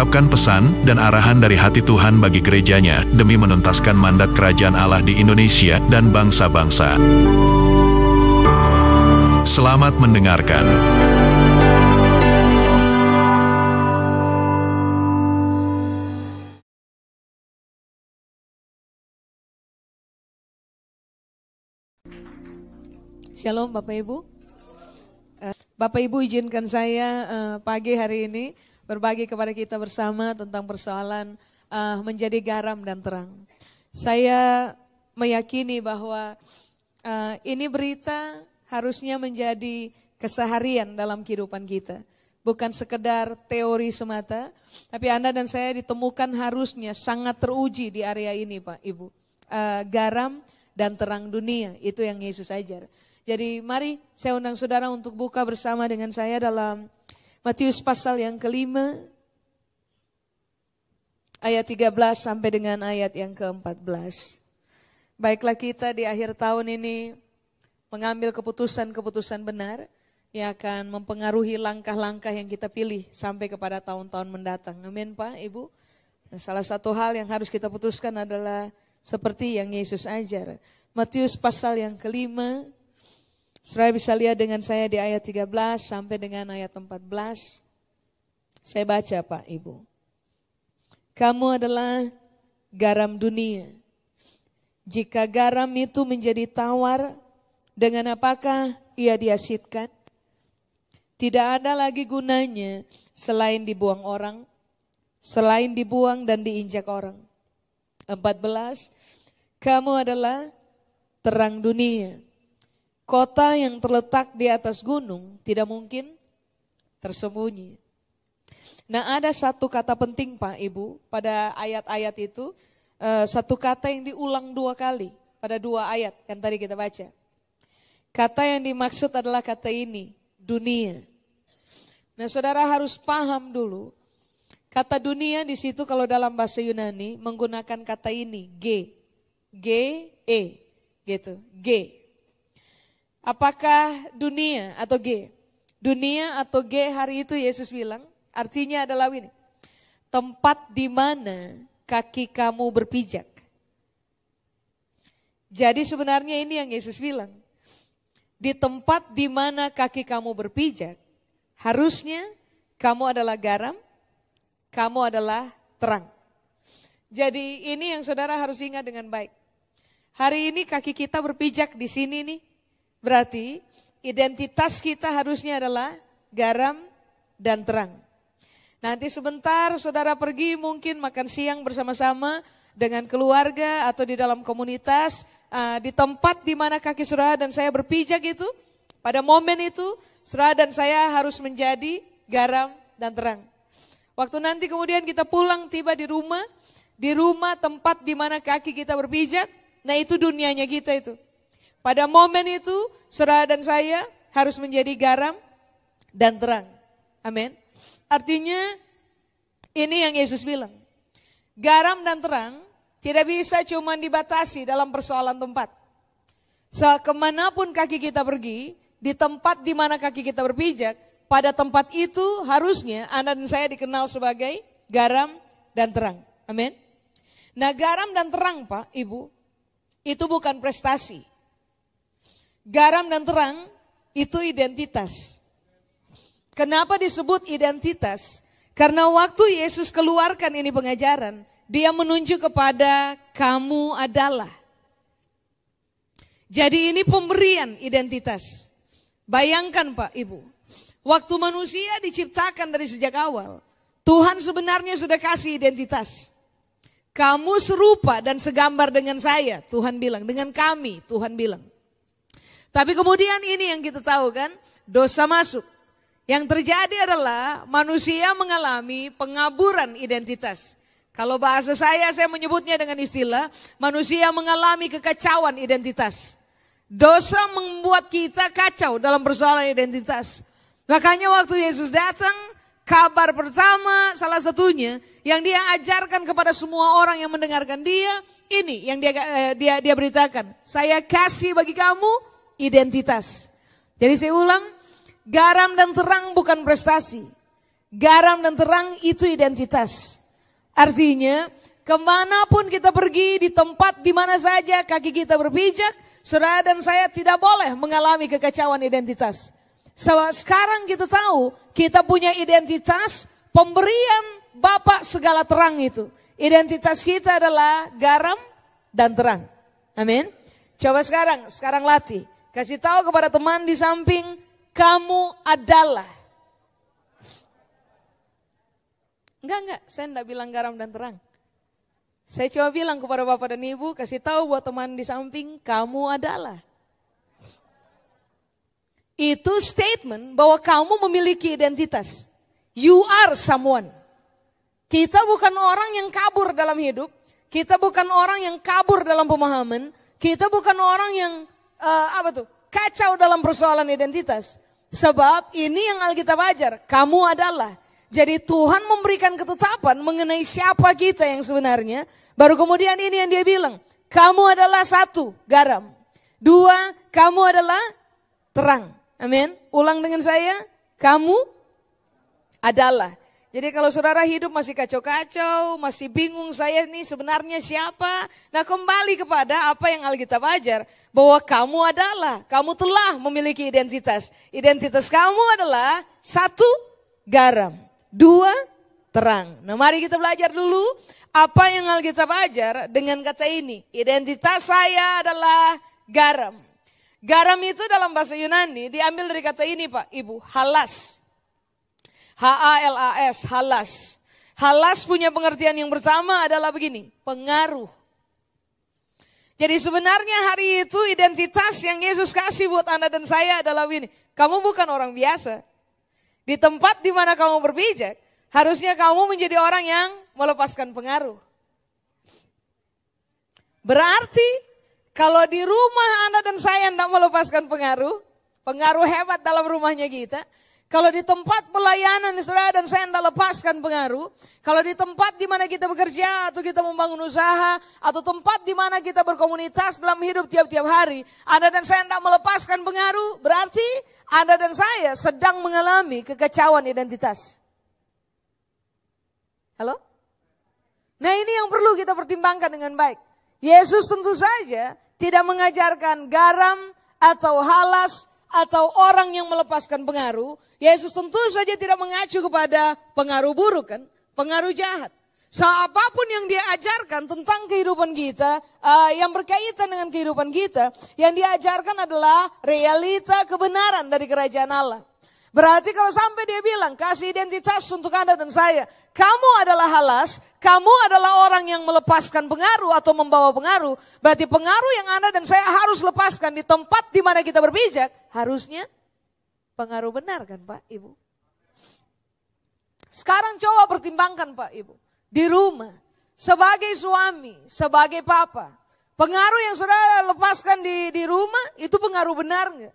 mengungkapkan pesan dan arahan dari hati Tuhan bagi gerejanya demi menuntaskan mandat kerajaan Allah di Indonesia dan bangsa-bangsa. Selamat mendengarkan. Shalom Bapak Ibu. Eh, Bapak Ibu izinkan saya uh, pagi hari ini berbagi kepada kita bersama tentang persoalan uh, menjadi garam dan terang. Saya meyakini bahwa uh, ini berita harusnya menjadi keseharian dalam kehidupan kita. Bukan sekedar teori semata, tapi Anda dan saya ditemukan harusnya sangat teruji di area ini Pak Ibu. Uh, garam dan terang dunia, itu yang Yesus ajar. Jadi mari saya undang saudara untuk buka bersama dengan saya dalam Matius pasal yang kelima ayat 13 sampai dengan ayat yang ke-14. Baiklah kita di akhir tahun ini mengambil keputusan-keputusan benar yang akan mempengaruhi langkah-langkah yang kita pilih sampai kepada tahun-tahun mendatang. Amin Pak, Ibu. Dan salah satu hal yang harus kita putuskan adalah seperti yang Yesus ajar. Matius pasal yang kelima Saudara bisa lihat dengan saya di ayat 13 sampai dengan ayat 14. Saya baca Pak Ibu. Kamu adalah garam dunia. Jika garam itu menjadi tawar, dengan apakah ia diasitkan? Tidak ada lagi gunanya selain dibuang orang, selain dibuang dan diinjak orang. 14. Kamu adalah terang dunia. Kota yang terletak di atas gunung tidak mungkin tersembunyi. Nah ada satu kata penting Pak Ibu pada ayat-ayat itu. Uh, satu kata yang diulang dua kali pada dua ayat yang tadi kita baca. Kata yang dimaksud adalah kata ini, dunia. Nah saudara harus paham dulu, kata dunia di situ kalau dalam bahasa Yunani menggunakan kata ini, G. G, E, gitu, G. Apakah dunia atau G? Dunia atau G hari itu Yesus bilang artinya adalah ini. Tempat di mana kaki kamu berpijak. Jadi sebenarnya ini yang Yesus bilang. Di tempat di mana kaki kamu berpijak, harusnya kamu adalah garam, kamu adalah terang. Jadi ini yang saudara harus ingat dengan baik. Hari ini kaki kita berpijak di sini nih, Berarti identitas kita harusnya adalah garam dan terang. Nanti sebentar saudara pergi mungkin makan siang bersama-sama dengan keluarga atau di dalam komunitas, uh, di tempat di mana kaki saudara dan saya berpijak itu, pada momen itu saudara dan saya harus menjadi garam dan terang. Waktu nanti kemudian kita pulang tiba di rumah, di rumah tempat di mana kaki kita berpijak, nah itu dunianya kita itu. Pada momen itu, saudara dan saya harus menjadi garam dan terang. Amin. Artinya, ini yang Yesus bilang. Garam dan terang tidak bisa cuma dibatasi dalam persoalan tempat. So, ke mana pun kaki kita pergi, di tempat di mana kaki kita berpijak, pada tempat itu harusnya Anda dan saya dikenal sebagai garam dan terang. Amin. Nah garam dan terang Pak, Ibu, itu bukan prestasi. Garam dan terang itu identitas. Kenapa disebut identitas? Karena waktu Yesus keluarkan ini pengajaran, dia menunjuk kepada kamu adalah. Jadi ini pemberian identitas. Bayangkan Pak Ibu, waktu manusia diciptakan dari sejak awal, Tuhan sebenarnya sudah kasih identitas. Kamu serupa dan segambar dengan saya, Tuhan bilang. Dengan kami, Tuhan bilang. Tapi kemudian ini yang kita tahu kan, dosa masuk. Yang terjadi adalah manusia mengalami pengaburan identitas. Kalau bahasa saya, saya menyebutnya dengan istilah manusia mengalami kekacauan identitas. Dosa membuat kita kacau dalam persoalan identitas. Makanya waktu Yesus datang, kabar pertama salah satunya yang dia ajarkan kepada semua orang yang mendengarkan dia, ini yang dia eh, dia dia beritakan. Saya kasih bagi kamu identitas. Jadi saya ulang, garam dan terang bukan prestasi. Garam dan terang itu identitas. Artinya, ke mana pun kita pergi, di tempat di mana saja kaki kita berpijak, saudara dan saya tidak boleh mengalami kekacauan identitas. So, sekarang kita tahu, kita punya identitas pemberian Bapak segala terang itu. Identitas kita adalah garam dan terang. Amin. Coba sekarang, sekarang latih. Kasih tahu kepada teman di samping, kamu adalah Enggak, enggak, saya enggak bilang garam dan terang. Saya coba bilang kepada bapak dan ibu, kasih tahu buat teman di samping, kamu adalah. Itu statement bahwa kamu memiliki identitas. You are someone. Kita bukan orang yang kabur dalam hidup. Kita bukan orang yang kabur dalam pemahaman. Kita bukan orang yang uh, apa tuh kacau dalam persoalan identitas. Sebab ini yang Alkitab ajar. Kamu adalah jadi Tuhan memberikan ketetapan mengenai siapa kita yang sebenarnya. Baru kemudian ini yang dia bilang. Kamu adalah satu, garam. Dua, kamu adalah terang. Amin. Ulang dengan saya. Kamu adalah. Jadi kalau saudara hidup masih kacau-kacau, masih bingung saya ini sebenarnya siapa. Nah kembali kepada apa yang Alkitab ajar. Bahwa kamu adalah, kamu telah memiliki identitas. Identitas kamu adalah satu, garam dua terang. Nah mari kita belajar dulu apa yang Alkitab ajar dengan kata ini. Identitas saya adalah garam. Garam itu dalam bahasa Yunani diambil dari kata ini Pak, Ibu, halas. H-A-L-A-S, halas. Halas punya pengertian yang bersama adalah begini, pengaruh. Jadi sebenarnya hari itu identitas yang Yesus kasih buat Anda dan saya adalah begini. Kamu bukan orang biasa. Di tempat di mana kamu berpijak, harusnya kamu menjadi orang yang melepaskan pengaruh. Berarti kalau di rumah Anda dan saya tidak melepaskan pengaruh, pengaruh hebat dalam rumahnya kita, kalau di tempat pelayanan saudara dan saya tidak lepaskan pengaruh. Kalau di tempat di mana kita bekerja atau kita membangun usaha. Atau tempat di mana kita berkomunitas dalam hidup tiap-tiap hari. Anda dan saya tidak melepaskan pengaruh. Berarti Anda dan saya sedang mengalami kekacauan identitas. Halo? Nah ini yang perlu kita pertimbangkan dengan baik. Yesus tentu saja tidak mengajarkan garam atau halas atau orang yang melepaskan pengaruh, Yesus tentu saja tidak mengacu kepada pengaruh buruk kan, pengaruh jahat. So apa pun yang dia ajarkan tentang kehidupan kita, uh, yang berkaitan dengan kehidupan kita, yang dia ajarkan adalah realita kebenaran dari kerajaan Allah. Berarti kalau sampai dia bilang kasih identitas untuk Anda dan saya, kamu adalah halas, kamu adalah orang yang melepaskan pengaruh atau membawa pengaruh. Berarti pengaruh yang Anda dan saya harus lepaskan di tempat di mana kita berpijak, harusnya pengaruh benar kan Pak Ibu? Sekarang coba pertimbangkan Pak Ibu. Di rumah, sebagai suami, sebagai papa. Pengaruh yang saudara lepaskan di, di rumah, itu pengaruh benar nggak?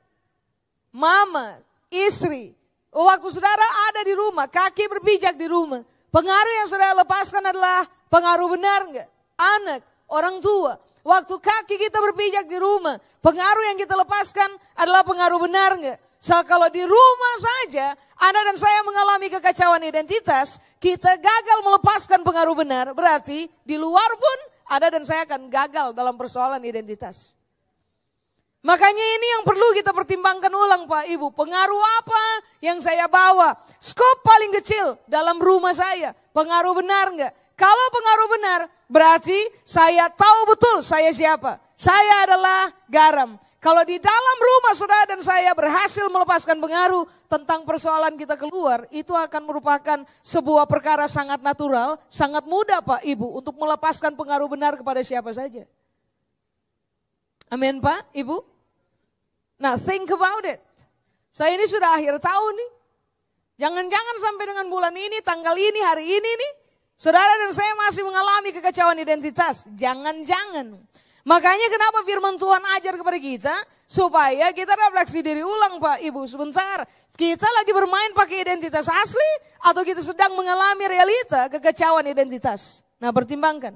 Mama, istri, waktu saudara ada di rumah, kaki berpijak di rumah. Pengaruh yang saudara lepaskan adalah pengaruh benar nggak? Anak, orang tua. Waktu kaki kita berpijak di rumah, pengaruh yang kita lepaskan adalah pengaruh benar nggak? So kalau di rumah saja Anda dan saya mengalami kekacauan identitas, kita gagal melepaskan pengaruh benar, berarti di luar pun Anda dan saya akan gagal dalam persoalan identitas. Makanya ini yang perlu kita pertimbangkan ulang Pak Ibu. Pengaruh apa yang saya bawa? Skop paling kecil dalam rumah saya. Pengaruh benar enggak? Kalau pengaruh benar berarti saya tahu betul saya siapa. Saya adalah garam. Kalau di dalam rumah saudara dan saya berhasil melepaskan pengaruh tentang persoalan kita keluar, itu akan merupakan sebuah perkara sangat natural, sangat mudah Pak Ibu untuk melepaskan pengaruh benar kepada siapa saja. Amin Pak, Ibu? Nah, think about it. Saya ini sudah akhir tahun nih. Jangan-jangan sampai dengan bulan ini, tanggal ini, hari ini nih, Saudara dan saya masih mengalami kekacauan identitas. Jangan-jangan. Makanya kenapa firman Tuhan ajar kepada kita supaya kita refleksi diri ulang Pak Ibu sebentar. Kita lagi bermain pakai identitas asli atau kita sedang mengalami realita kekacauan identitas. Nah pertimbangkan.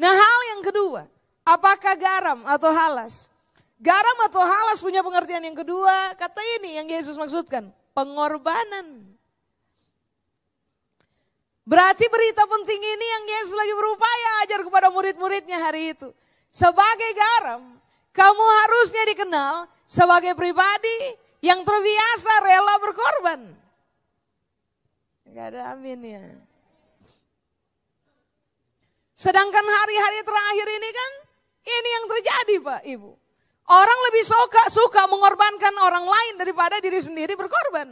Nah hal yang kedua, apakah garam atau halas? Garam atau halas punya pengertian yang kedua, kata ini yang Yesus maksudkan, pengorbanan. Berarti berita penting ini yang Yesus lagi berupaya ajar kepada murid-muridnya hari itu. Sebagai garam, kamu harusnya dikenal sebagai pribadi yang terbiasa rela berkorban. Gak ada amin ya. Sedangkan hari-hari terakhir ini kan, ini yang terjadi Pak Ibu. Orang lebih suka suka mengorbankan orang lain daripada diri sendiri berkorban.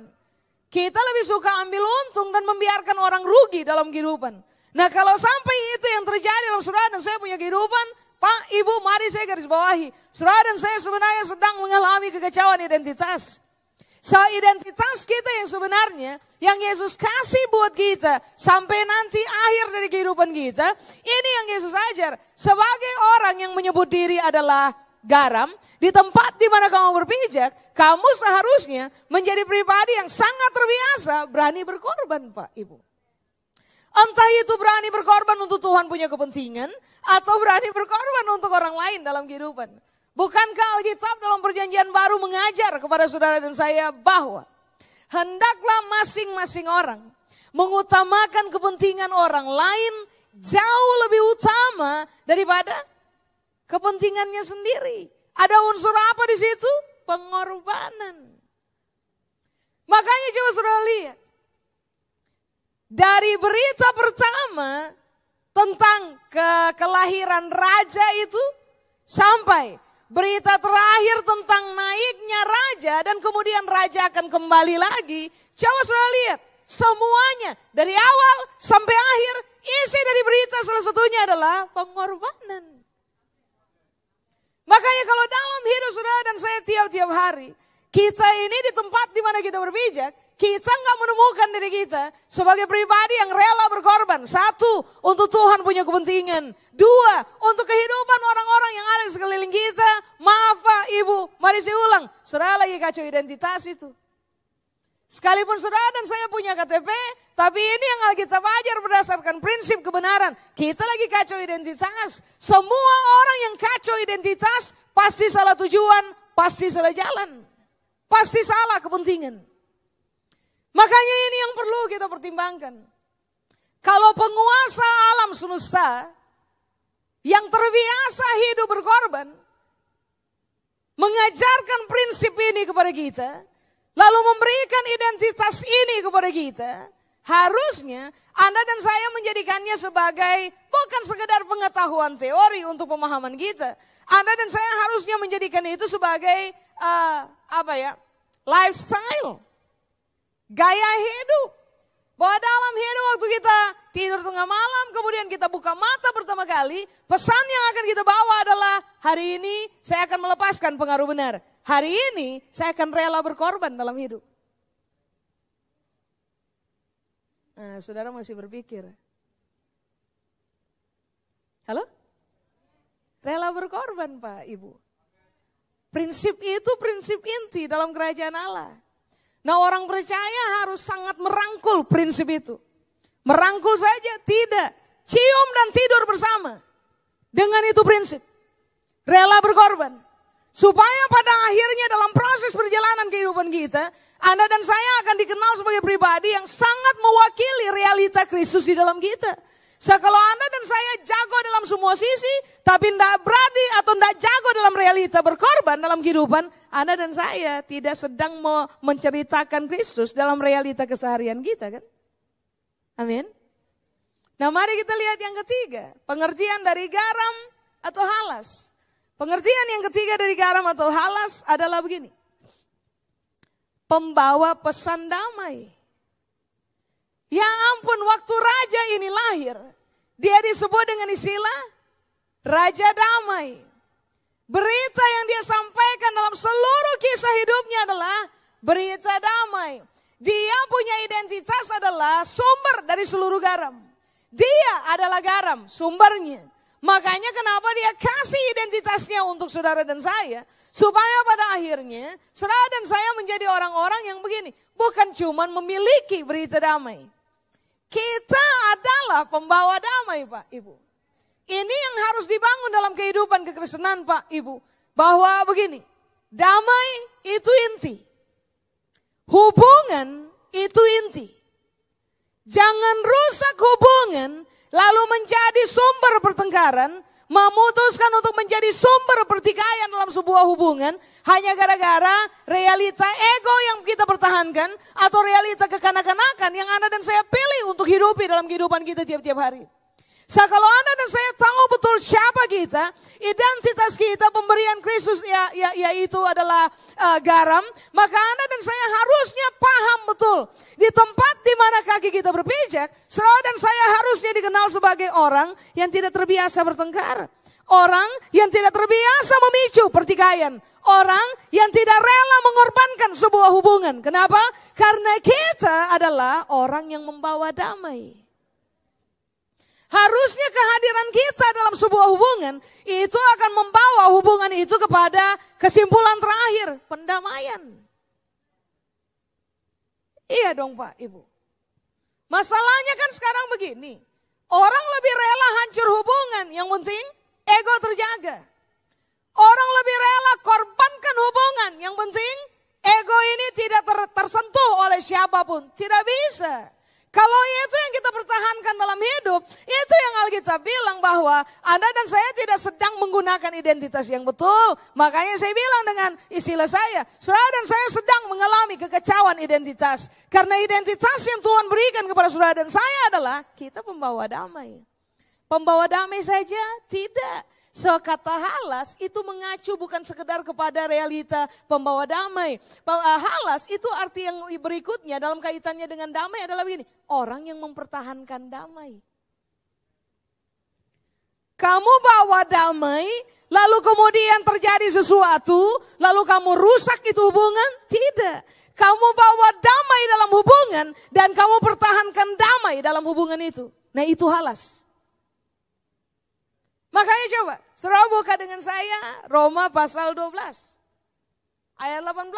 Kita lebih suka ambil untung dan membiarkan orang rugi dalam kehidupan. Nah kalau sampai itu yang terjadi dalam saudara dan saya punya kehidupan, Pak, Ibu, mari saya garis bawahi. Saudara dan saya sebenarnya sedang mengalami kekacauan identitas. So identitas kita yang sebenarnya yang Yesus kasih buat kita sampai nanti akhir dari kehidupan kita, ini yang Yesus ajar. Sebagai orang yang menyebut diri adalah garam, di tempat di mana kamu berpijak, kamu seharusnya menjadi pribadi yang sangat terbiasa berani berkorban Pak Ibu. Entah itu berani berkorban untuk Tuhan punya kepentingan atau berani berkorban untuk orang lain dalam kehidupan. Bukankah Alkitab dalam perjanjian baru mengajar kepada saudara dan saya bahwa hendaklah masing-masing orang mengutamakan kepentingan orang lain jauh lebih utama daripada kepentingannya sendiri. Ada unsur apa di situ? Pengorbanan. Makanya coba saudara lihat. Dari berita pertama tentang ke kelahiran raja itu sampai berita terakhir tentang naiknya raja dan kemudian raja akan kembali lagi. Coba saudara lihat, semuanya dari awal sampai akhir isi dari berita salah satunya adalah pengorbanan. Makanya kalau dalam hidup saudara dan saya tiap-tiap hari, kita ini di tempat di mana kita berpijak, kita nggak menemukan diri kita sebagai pribadi yang rela berkorban. Satu, untuk Tuhan punya kepentingan. Dua, untuk kehidupan orang-orang yang ada di sekeliling kita. Maaf Pak, Ibu, mari saya ulang. Saudara lagi kacau identitas itu. Sekalipun saudara dan saya punya KTP, tapi ini yang Alkitab ajar berdasarkan prinsip kebenaran. Kita lagi kacau identitas. Semua orang yang kacau identitas pasti salah tujuan, pasti salah jalan. Pasti salah kepentingan. Makanya ini yang perlu kita pertimbangkan. Kalau penguasa alam semesta yang terbiasa hidup berkorban, mengajarkan prinsip ini kepada kita, lalu memberikan identitas ini kepada kita, harusnya Anda dan saya menjadikannya sebagai bukan sekedar pengetahuan teori untuk pemahaman kita. Anda dan saya harusnya menjadikan itu sebagai uh, apa ya? lifestyle. Gaya hidup. Bahwa dalam hidup waktu kita tidur tengah malam, kemudian kita buka mata pertama kali, pesan yang akan kita bawa adalah hari ini saya akan melepaskan pengaruh benar. Hari ini saya akan rela berkorban dalam hidup. Nah, saudara masih berpikir. Halo? Rela berkorban Pak Ibu. Prinsip itu prinsip inti dalam kerajaan Allah. Nah orang percaya harus sangat merangkul prinsip itu. Merangkul saja tidak. Cium dan tidur bersama. Dengan itu prinsip. Rela berkorban. Supaya pada akhirnya dalam proses perjalanan kehidupan kita, Anda dan saya akan dikenal sebagai pribadi yang sangat mewakili realita Kristus di dalam kita. So, kalau Anda dan saya jago dalam semua sisi, tapi tidak berani atau tidak jago dalam realita berkorban dalam kehidupan, Anda dan saya tidak sedang mau menceritakan Kristus dalam realita keseharian kita kan. Amin. Nah mari kita lihat yang ketiga, pengertian dari garam atau halas. Pengertian yang ketiga dari garam atau halas adalah begini. Pembawa pesan damai. Ya ampun, waktu raja ini lahir, dia disebut dengan istilah Raja Damai. Berita yang dia sampaikan dalam seluruh kisah hidupnya adalah berita damai. Dia punya identitas adalah sumber dari seluruh garam. Dia adalah garam, sumbernya. Makanya kenapa dia kasih identitasnya untuk saudara dan saya. Supaya pada akhirnya saudara dan saya menjadi orang-orang yang begini. Bukan cuma memiliki berita damai. Kita adalah pembawa damai Pak Ibu. Ini yang harus dibangun dalam kehidupan kekristenan Pak Ibu. Bahwa begini, damai itu inti. Hubungan itu inti. Jangan rusak hubungan lalu menjadi sumber pertengkaran, memutuskan untuk menjadi sumber pertikaian dalam sebuah hubungan hanya gara-gara realita ego yang kita pertahankan atau realita kekanak-kanakan yang Anda dan saya pilih untuk hidupi dalam kehidupan kita tiap-tiap hari. So, kalau Anda dan saya tahu betul siapa kita, identitas kita, pemberian Kristus ya, ya, yaitu adalah uh, garam, maka Anda dan saya harusnya paham betul di tempat di mana kaki kita berpijak, saudara dan saya harusnya dikenal sebagai orang yang tidak terbiasa bertengkar. Orang yang tidak terbiasa memicu pertikaian. Orang yang tidak rela mengorbankan sebuah hubungan. Kenapa? Karena kita adalah orang yang membawa damai. Harusnya kehadiran kita dalam sebuah hubungan itu akan membawa hubungan itu kepada kesimpulan terakhir, pendamaian. Iya dong Pak, Ibu. Masalahnya kan sekarang begini. Orang lebih rela hancur hubungan, yang penting ego terjaga. Orang lebih rela korbankan hubungan, yang penting ego ini tidak ter tersentuh oleh siapa pun. Tidak bisa. Kalau itu yang kita pertahankan dalam hidup, itu yang Alkitab bilang bahwa Anda dan saya tidak sedang menggunakan identitas yang betul. Makanya saya bilang dengan istilah saya, saudara dan saya sedang mengalami kekecauan identitas. Karena identitas yang Tuhan berikan kepada saudara dan saya adalah kita pembawa damai. Pembawa damai saja? Tidak. So kata halas itu mengacu bukan sekedar kepada realita pembawa damai. Eh, halas itu arti yang berikutnya dalam kaitannya dengan damai adalah begini. Orang yang mempertahankan damai. Kamu bawa damai, lalu kemudian terjadi sesuatu, lalu kamu rusak itu hubungan? Tidak. Kamu bawa damai dalam hubungan dan kamu pertahankan damai dalam hubungan itu. Nah itu halas. Makanya coba, saudara buka dengan saya Roma pasal 12. Ayat 18.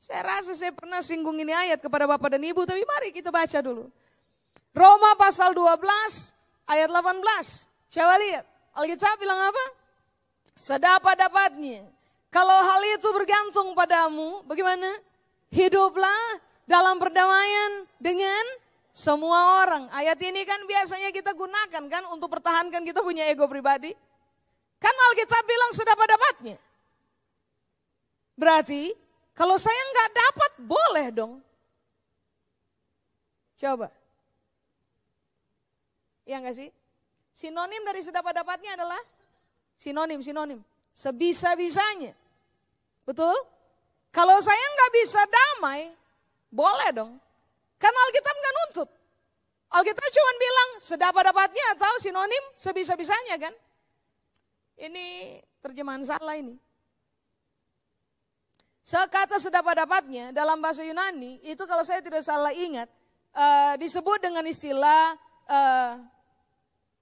Saya rasa saya pernah singgung ini ayat kepada Bapak dan Ibu, tapi mari kita baca dulu. Roma pasal 12 ayat 18. Coba lihat, Alkitab bilang apa? Sedapat dapatnya. Kalau hal itu bergantung padamu, bagaimana? Hiduplah dalam perdamaian dengan semua orang. Ayat ini kan biasanya kita gunakan kan untuk pertahankan kita punya ego pribadi. Kan Alkitab bilang sudah pada dapatnya. Berarti kalau saya nggak dapat boleh dong. Coba. Ya enggak sih? Sinonim dari sedapat dapatnya adalah sinonim, sinonim. Sebisa-bisanya. Betul? Kalau saya nggak bisa damai, boleh dong. Karena Alkitab nggak nuntut. Alkitab cuma bilang sedapat-dapatnya atau sinonim sebisa-bisanya kan. Ini terjemahan salah ini. Sekata sedapat-dapatnya dalam bahasa Yunani itu kalau saya tidak salah ingat uh, disebut dengan istilah uh,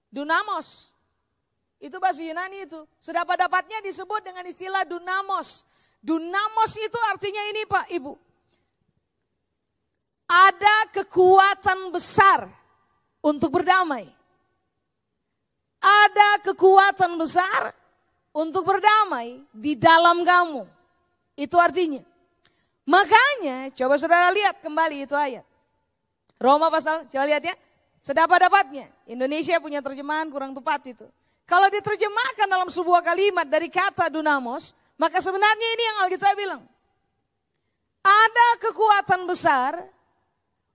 dunamos. Itu bahasa Yunani itu. Sedapat-dapatnya disebut dengan istilah dunamos. Dunamos itu artinya ini Pak Ibu ada kekuatan besar untuk berdamai. Ada kekuatan besar untuk berdamai di dalam kamu. Itu artinya. Makanya coba saudara lihat kembali itu ayat. Roma pasal, coba lihat ya. Sedapat-dapatnya. Indonesia punya terjemahan kurang tepat itu. Kalau diterjemahkan dalam sebuah kalimat dari kata dunamos, maka sebenarnya ini yang Alkitab bilang. Ada kekuatan besar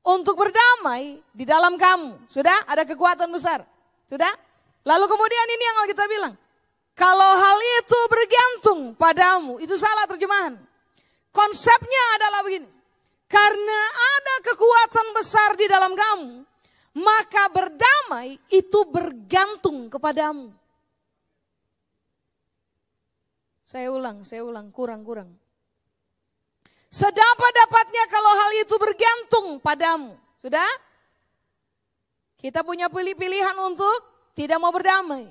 untuk berdamai di dalam kamu. Sudah ada kekuatan besar. Sudah? Lalu kemudian ini yang kita bilang. Kalau hal itu bergantung padamu, itu salah terjemahan. Konsepnya adalah begini. Karena ada kekuatan besar di dalam kamu, maka berdamai itu bergantung kepadamu. Saya ulang, saya ulang, kurang-kurang. Sedapat dapatnya kalau hal itu bergantung padamu. Sudah? Kita punya pilih-pilihan untuk tidak mau berdamai.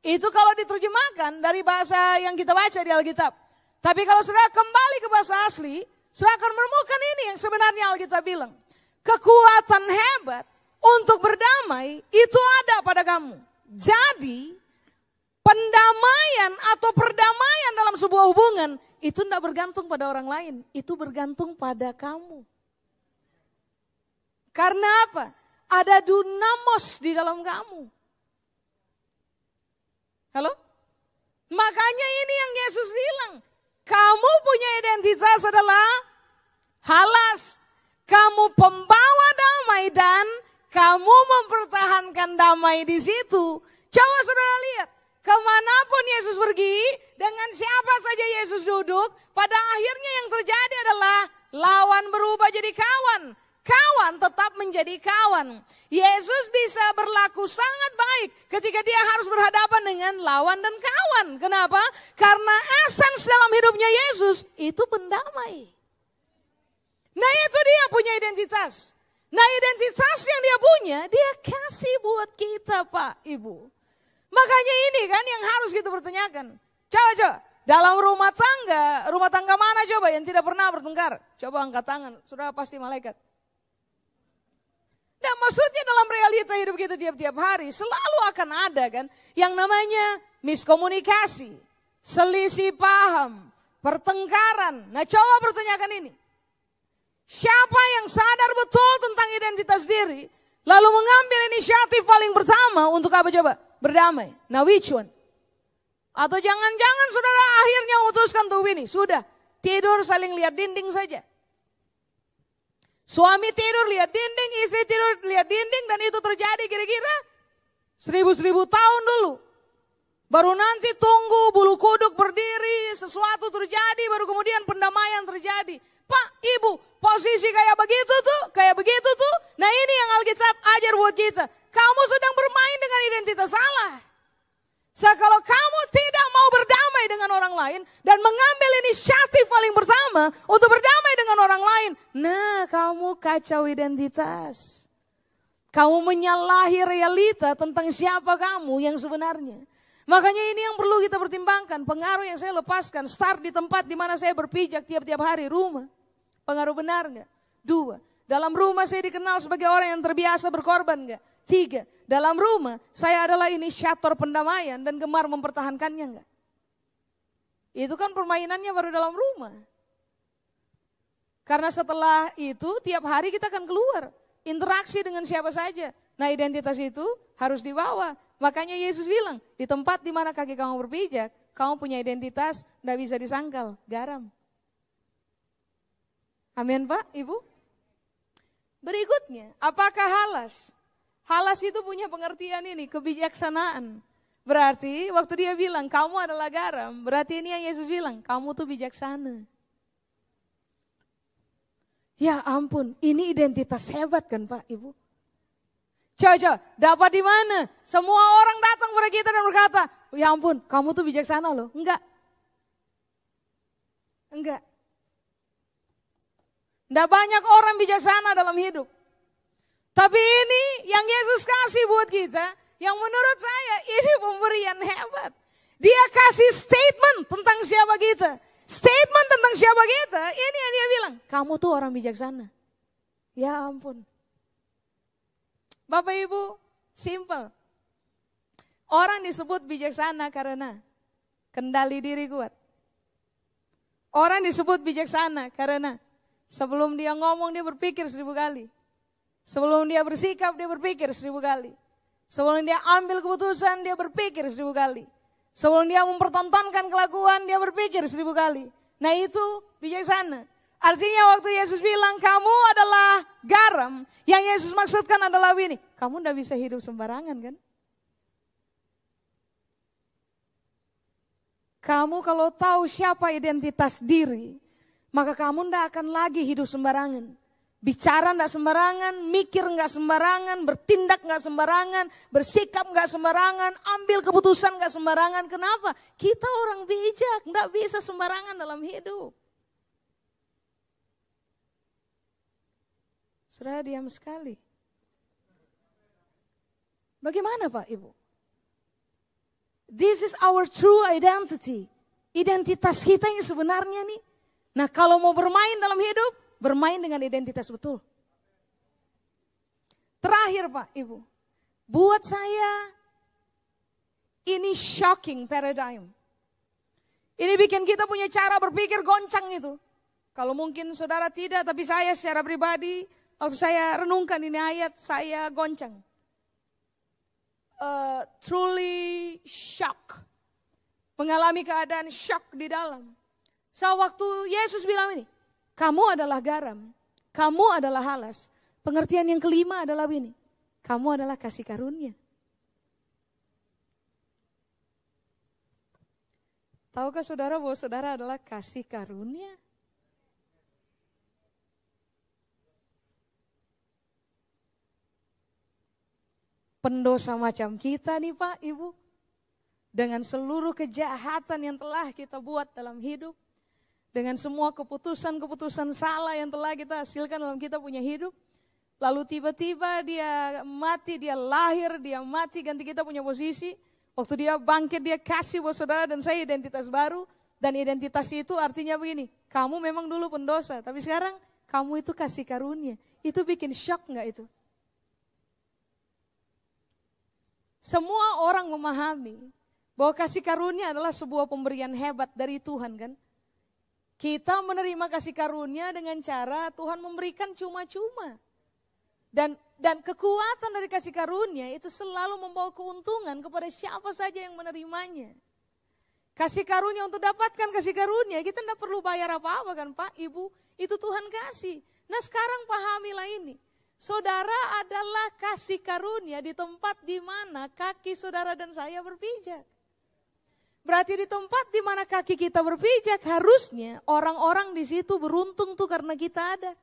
Itu kalau diterjemahkan dari bahasa yang kita baca di Alkitab. Tapi kalau saudara kembali ke bahasa asli, saudara akan menemukan ini yang sebenarnya Alkitab bilang. Kekuatan hebat untuk berdamai itu ada pada kamu. Jadi pendamaian atau perdamaian dalam sebuah hubungan itu tidak bergantung pada orang lain, itu bergantung pada kamu. Karena apa? Ada dunamos di dalam kamu. Halo? Makanya ini yang Yesus bilang, kamu punya identitas adalah halas. Kamu pembawa damai dan kamu mempertahankan damai di situ. Coba saudara lihat, ke mana pun Yesus pergi, dengan siapa saja Yesus duduk, pada akhirnya yang terjadi adalah lawan berubah jadi kawan. Kawan tetap menjadi kawan. Yesus bisa berlaku sangat baik ketika dia harus berhadapan dengan lawan dan kawan. Kenapa? Karena esens dalam hidupnya Yesus itu pendamai. Nah itu dia punya identitas. Nah identitas yang dia punya, dia kasih buat kita Pak Ibu. Makanya ini kan yang harus kita pertanyakan. Coba coba, dalam rumah tangga, rumah tangga mana coba yang tidak pernah bertengkar? Coba angkat tangan, sudah pasti malaikat. Nah maksudnya dalam realita hidup kita tiap-tiap hari selalu akan ada kan yang namanya miskomunikasi, selisih paham, pertengkaran. Nah coba pertanyakan ini. Siapa yang sadar betul tentang identitas diri, lalu mengambil inisiatif paling pertama untuk apa coba? Berdamai. Nah which one? Atau jangan-jangan saudara akhirnya memutuskan tuh ini, sudah tidur saling lihat dinding saja. Suami tidur lihat dinding, istri tidur lihat dinding dan itu terjadi kira-kira seribu-seribu tahun dulu. Baru nanti tunggu bulu kuduk berdiri, sesuatu terjadi, baru kemudian pendamaian terjadi. Pak, Ibu, posisi kayak begitu tuh, kayak begitu tuh. Nah ini yang Alkitab ajar buat kita. Kamu sedang bermain dengan identitas salah. So, kalau kamu tidak mau berdamai dengan orang lain dan mengambil inisiatif paling pertama untuk berdamai dengan orang lain, nah kamu kacau identitas. Kamu menyalahi realita tentang siapa kamu yang sebenarnya. Makanya ini yang perlu kita pertimbangkan. Pengaruh yang saya lepaskan, start di tempat di mana saya berpijak tiap-tiap hari, rumah. Pengaruh benar nggak? Dua, dalam rumah saya dikenal sebagai orang yang terbiasa berkorban nggak? Tiga, dalam rumah saya adalah inisiator pendamaian dan gemar mempertahankannya enggak? Itu kan permainannya baru dalam rumah. Karena setelah itu tiap hari kita akan keluar. Interaksi dengan siapa saja. Nah identitas itu harus dibawa. Makanya Yesus bilang, di tempat di mana kaki kamu berpijak, kamu punya identitas, tidak bisa disangkal, garam. Amin Pak, Ibu? Berikutnya, apakah halas? Halas itu punya pengertian ini, kebijaksanaan. Berarti waktu dia bilang kamu adalah garam, berarti ini yang Yesus bilang, kamu tuh bijaksana. Ya ampun, ini identitas hebat kan Pak Ibu? Coba, dapat di mana? Semua orang datang pada kita dan berkata, ya ampun, kamu tuh bijaksana loh. Enggak. Enggak. Enggak banyak orang bijaksana dalam hidup. Tapi ini yang Yesus kasih buat kita, yang menurut saya ini pemberian hebat. Dia kasih statement tentang siapa kita. Statement tentang siapa kita, ini yang dia bilang, kamu tuh orang bijaksana. Ya ampun. Bapak Ibu, simple. Orang disebut bijaksana karena kendali diri kuat. Orang disebut bijaksana karena sebelum dia ngomong dia berpikir seribu kali. Sebelum dia bersikap, dia berpikir seribu kali. Sebelum dia ambil keputusan, dia berpikir seribu kali. Sebelum dia mempertontonkan kelakuan, dia berpikir seribu kali. Nah itu bijaksana. Artinya waktu Yesus bilang kamu adalah garam, yang Yesus maksudkan adalah ini. Kamu tidak bisa hidup sembarangan kan? Kamu kalau tahu siapa identitas diri, maka kamu tidak akan lagi hidup sembarangan. Bicara nggak sembarangan, mikir nggak sembarangan, bertindak nggak sembarangan, bersikap nggak sembarangan, ambil keputusan nggak sembarangan. Kenapa? Kita orang bijak, nggak bisa sembarangan dalam hidup. Sudah diam sekali. Bagaimana Pak Ibu? This is our true identity. Identitas kita yang sebenarnya nih. Nah kalau mau bermain dalam hidup, bermain dengan identitas betul. Terakhir Pak Ibu, buat saya ini shocking paradigm. Ini bikin kita punya cara berpikir goncang itu. Kalau mungkin saudara tidak, tapi saya secara pribadi, waktu saya renungkan ini ayat, saya goncang. Uh, truly shock. Mengalami keadaan shock di dalam. So waktu Yesus bilang ini, kamu adalah garam, kamu adalah halas. Pengertian yang kelima adalah ini, kamu adalah kasih karunia. Tahukah saudara bahwa saudara adalah kasih karunia? Pendosa macam kita nih Pak, Ibu. Dengan seluruh kejahatan yang telah kita buat dalam hidup. Dengan semua keputusan-keputusan salah yang telah kita hasilkan dalam kita punya hidup. Lalu tiba-tiba dia mati, dia lahir, dia mati ganti kita punya posisi Waktu dia bangkit, dia kasih buat saudara dan saya identitas baru. Dan identitas itu artinya begini, kamu memang dulu pendosa, tapi sekarang kamu itu kasih karunia. Itu bikin shock nggak itu? Semua orang memahami bahwa kasih karunia adalah sebuah pemberian hebat dari Tuhan kan. Kita menerima kasih karunia dengan cara Tuhan memberikan cuma-cuma. Dan dan kekuatan dari kasih karunia itu selalu membawa keuntungan kepada siapa saja yang menerimanya. Kasih karunia untuk dapatkan kasih karunia, kita tidak perlu bayar apa-apa kan Pak, Ibu. Itu Tuhan kasih. Nah sekarang pahamilah ini. Saudara adalah kasih karunia di tempat di mana kaki saudara dan saya berpijak. Berarti di tempat di mana kaki kita berpijak harusnya orang-orang di situ beruntung tuh karena kita ada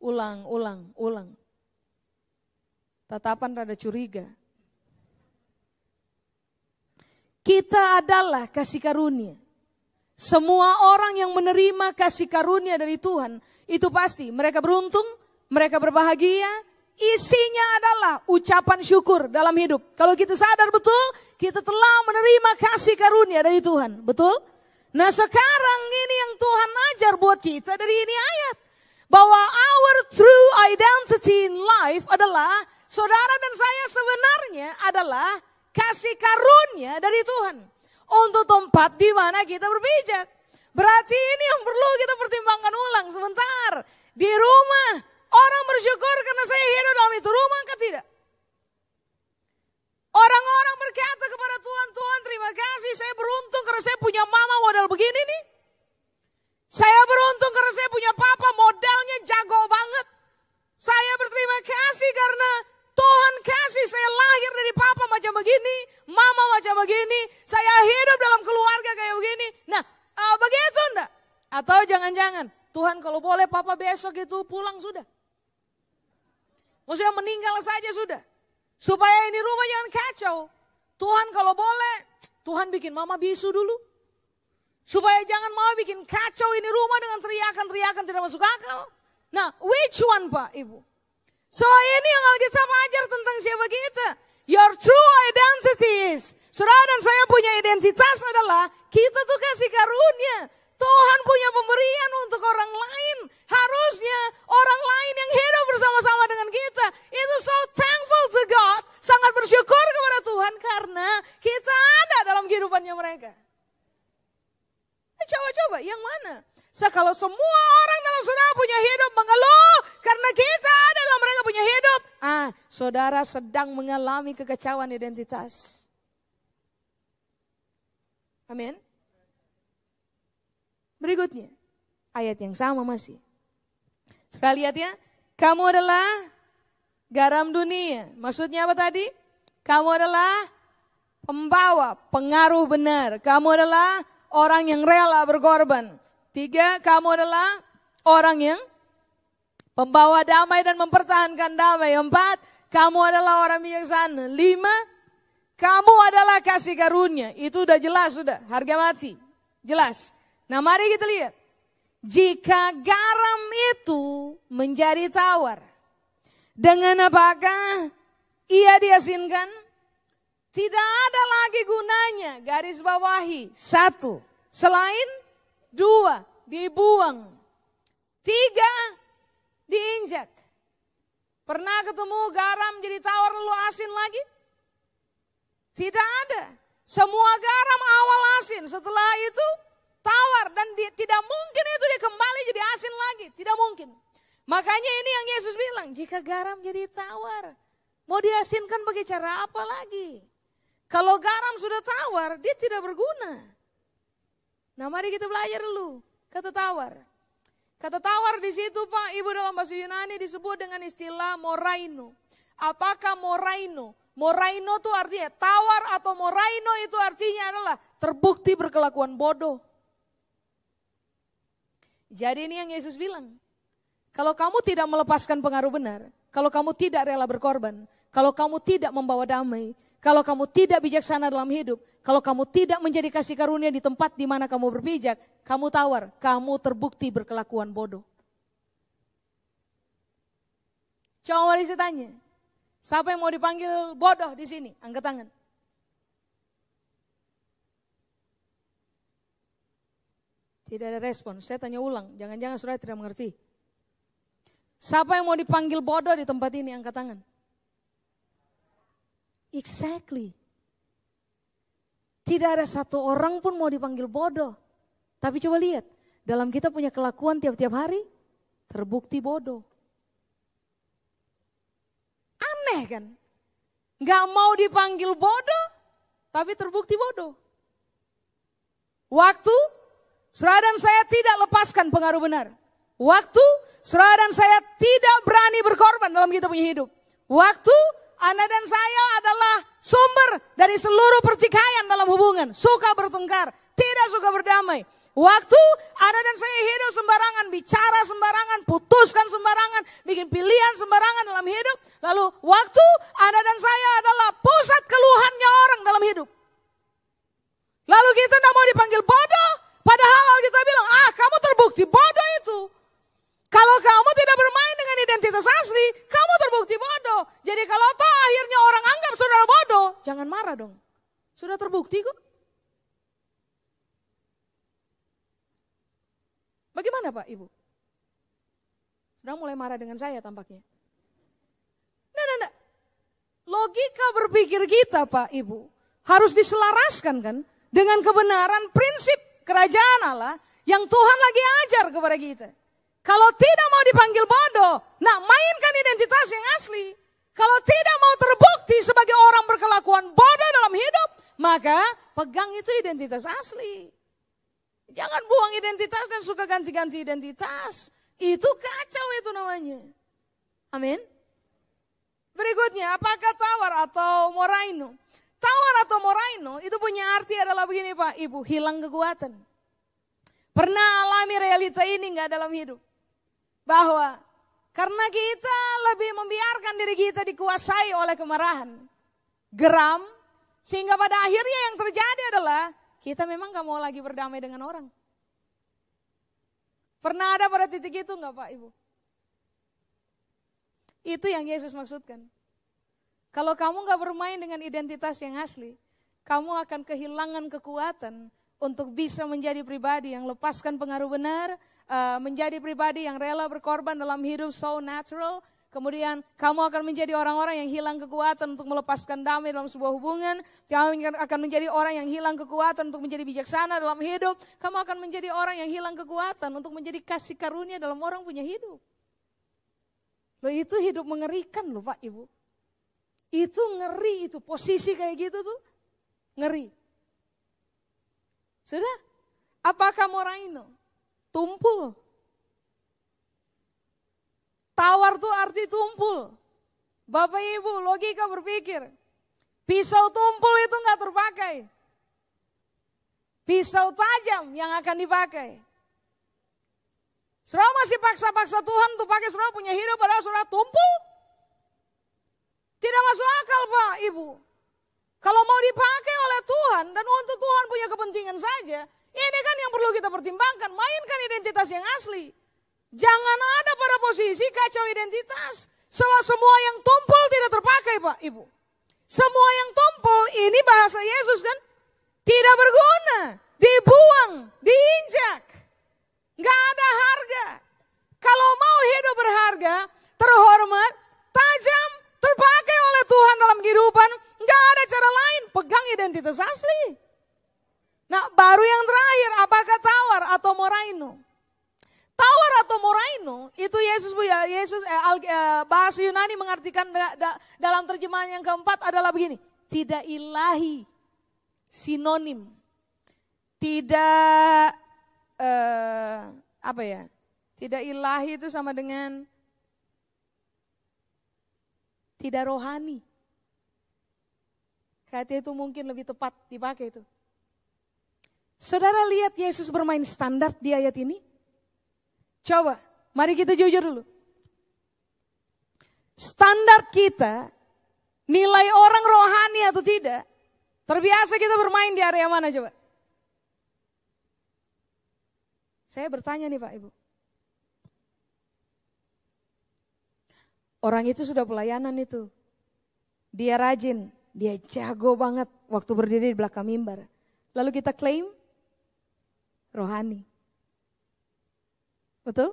ulang, ulang, ulang. Tatapan rada curiga. Kita adalah kasih karunia. Semua orang yang menerima kasih karunia dari Tuhan, itu pasti mereka beruntung, mereka berbahagia, isinya adalah ucapan syukur dalam hidup. Kalau kita sadar betul, kita telah menerima kasih karunia dari Tuhan. Betul? Nah sekarang ini yang Tuhan ajar buat kita dari ini ayat bahwa our true identity in life adalah saudara dan saya sebenarnya adalah kasih karunia dari Tuhan untuk tempat di mana kita berpijak. Berarti ini yang perlu kita pertimbangkan ulang sebentar. Di rumah orang bersyukur karena saya hidup dalam itu rumah kan tidak? Orang-orang berkata kepada Tuhan, Tuhan terima kasih saya beruntung karena saya punya mama modal begini nih. Saya beruntung karena saya punya papa modalnya jago banget. Saya berterima kasih karena Tuhan kasih saya lahir dari papa macam begini, mama macam begini, saya hidup dalam keluarga kayak begini. Nah, uh, begitu enggak? Atau jangan-jangan Tuhan kalau boleh papa besok itu pulang sudah. Maksudnya meninggal saja sudah. Supaya ini rumah jangan kacau. Tuhan kalau boleh, Tuhan bikin mama bisu dulu. Supaya jangan mau bikin kacau ini rumah dengan teriakan-teriakan tidak masuk akal. Nah, which one Pak Ibu? So ini yang Alkitab ajar tentang siapa kita. Your true identity is. Saudara dan saya punya identitas adalah kita tuh kasih karunia. Tuhan punya pemberian untuk orang lain. Harusnya orang lain yang hidup bersama-sama dengan kita. Itu so thankful to God. Sangat bersyukur kepada Tuhan karena kita ada dalam kehidupannya mereka. Eh, coba-coba, yang mana? So, kalau semua orang dalam saudara punya hidup mengeluh karena kita dalam mereka punya hidup. Ah, saudara sedang mengalami kekacauan identitas. Amin. Berikutnya, ayat yang sama masih. Sekali lihat ya, kamu adalah garam dunia. Maksudnya apa tadi? Kamu adalah pembawa pengaruh benar. Kamu adalah orang yang rela berkorban. Tiga, kamu adalah orang yang pembawa damai dan mempertahankan damai. Empat, kamu adalah orang bijaksana. Lima, kamu adalah kasih karunia. Itu udah jelas sudah, harga mati. Jelas. Nah mari kita lihat. Jika garam itu menjadi tawar Dengan apakah ia diasinkan? Tidak ada lagi gunanya garis bawahi. Satu, selain dua, dibuang. Tiga, diinjak. Pernah ketemu garam jadi tawar lalu asin lagi? Tidak ada. Semua garam awal asin, setelah itu tawar dan di, tidak mungkin itu dia kembali jadi asin lagi, tidak mungkin. Makanya ini yang Yesus bilang, jika garam jadi tawar, mau diasinkan bagi cara apa lagi? Kalau garam sudah tawar, dia tidak berguna. Nah mari kita belajar dulu, kata tawar. Kata tawar di situ Pak, Ibu dalam bahasa Yunani disebut dengan istilah moraino. Apakah moraino? Moraino itu artinya tawar atau moraino itu artinya adalah terbukti berkelakuan bodoh. Jadi ini yang Yesus bilang. Kalau kamu tidak melepaskan pengaruh benar, kalau kamu tidak rela berkorban, kalau kamu tidak membawa damai, kalau kamu tidak bijaksana dalam hidup, kalau kamu tidak menjadi kasih karunia di tempat di mana kamu berpijak, kamu tawar, kamu terbukti berkelakuan bodoh. Mari saya tanya, siapa yang mau dipanggil bodoh di sini? Angkat tangan. Tidak ada respon. Saya tanya ulang. Jangan-jangan saudara tidak mengerti. Siapa yang mau dipanggil bodoh di tempat ini? Angkat tangan. Exactly. Tidak ada satu orang pun mau dipanggil bodoh. Tapi coba lihat. Dalam kita punya kelakuan tiap-tiap hari. Terbukti bodoh. Aneh kan? Gak mau dipanggil bodoh. Tapi terbukti bodoh. Waktu Saudara dan saya tidak lepaskan pengaruh benar. Waktu saudara dan saya tidak berani berkorban dalam kita punya hidup. Waktu Anda dan saya adalah sumber dari seluruh pertikaian dalam hubungan. Suka bertengkar, tidak suka berdamai. Waktu Anda dan saya hidup sembarangan, bicara sembarangan, putuskan sembarangan, bikin pilihan sembarangan dalam hidup. Lalu waktu Anda dan saya adalah pusat keluhannya orang dalam hidup. Lalu kita tidak mau dipanggil bodoh, Padahal kita bilang, ah kamu terbukti bodoh itu. Kalau kamu tidak bermain dengan identitas asli, kamu terbukti bodoh. Jadi kalau toh akhirnya orang anggap saudara bodoh, jangan marah dong. Sudah terbukti kok. Bagaimana Pak Ibu? Sudah mulai marah dengan saya tampaknya. Nah, nah, nah. Logika berpikir kita Pak Ibu harus diselaraskan kan dengan kebenaran prinsip kerajaan Allah yang Tuhan lagi ajar kepada kita. Kalau tidak mau dipanggil bodoh, nah mainkan identitas yang asli. Kalau tidak mau terbukti sebagai orang berkelakuan bodoh dalam hidup, maka pegang itu identitas asli. Jangan buang identitas dan suka ganti-ganti identitas. Itu kacau itu namanya. Amin. Berikutnya, apakah tawar atau moraino? Tawar atau moraino itu punya arti adalah begini Pak Ibu, hilang kekuatan. Pernah alami realita ini enggak dalam hidup? Bahwa karena kita lebih membiarkan diri kita dikuasai oleh kemarahan, geram, sehingga pada akhirnya yang terjadi adalah kita memang gak mau lagi berdamai dengan orang. Pernah ada pada titik itu enggak Pak Ibu? Itu yang Yesus maksudkan. Kalau kamu nggak bermain dengan identitas yang asli, kamu akan kehilangan kekuatan untuk bisa menjadi pribadi yang lepaskan pengaruh benar, uh, menjadi pribadi yang rela berkorban dalam hidup so natural. Kemudian kamu akan menjadi orang-orang yang hilang kekuatan untuk melepaskan damai dalam sebuah hubungan. Kamu akan menjadi orang yang hilang kekuatan untuk menjadi bijaksana dalam hidup. Kamu akan menjadi orang yang hilang kekuatan untuk menjadi kasih karunia dalam orang punya hidup. Loh itu hidup mengerikan loh Pak Ibu. Itu ngeri itu, posisi kayak gitu tuh ngeri. Sudah? Apakah moraino? Tumpul. Tawar tuh arti tumpul. Bapak Ibu logika berpikir. Pisau tumpul itu nggak terpakai. Pisau tajam yang akan dipakai. Saudara masih paksa-paksa Tuhan untuk pakai saudara punya hidup padahal saudara tumpul. Tidak masuk akal Pak Ibu. Kalau mau dipakai oleh Tuhan dan untuk Tuhan punya kepentingan saja, ini kan yang perlu kita pertimbangkan. Mainkan identitas yang asli. Jangan ada pada posisi kacau identitas. Semua semua yang tumpul tidak terpakai Pak Ibu. Semua yang tumpul ini bahasa Yesus kan tidak berguna, dibuang, diinjak. Gak ada harga. Kalau mau hidup berharga, terhormat, tajam, terpakai oleh Tuhan dalam kehidupan, gak ada cara lain. Pegang identitas asli. Nah baru yang terakhir, apakah tawar atau moraino? Tawar atau moraino itu Yesus bu ya Yesus eh, eh, bahasa Yunani mengartikan da, da, dalam terjemahan yang keempat adalah begini, tidak ilahi, sinonim, tidak eh, apa ya, tidak ilahi itu sama dengan tidak rohani. Kata itu mungkin lebih tepat dipakai itu. Saudara lihat Yesus bermain standar di ayat ini? Coba, mari kita jujur dulu. Standar kita, nilai orang rohani atau tidak, terbiasa kita bermain di area mana coba? Saya bertanya nih Pak Ibu. Orang itu sudah pelayanan itu. Dia rajin, dia jago banget waktu berdiri di belakang mimbar. Lalu kita klaim rohani. Betul?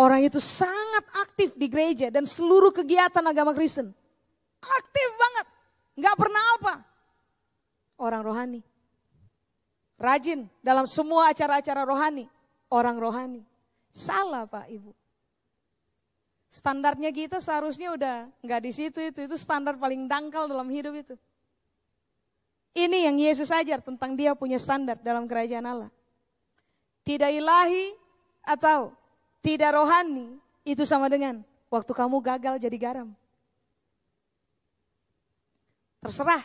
Orang itu sangat aktif di gereja dan seluruh kegiatan agama Kristen. Aktif banget. Nggak pernah apa. Orang rohani. Rajin dalam semua acara-acara rohani. Orang rohani. Salah Pak Ibu. Standarnya kita seharusnya udah nggak di situ itu. Itu standar paling dangkal dalam hidup itu. Ini yang Yesus ajar tentang dia punya standar dalam kerajaan Allah tidak ilahi atau tidak rohani, itu sama dengan waktu kamu gagal jadi garam. Terserah.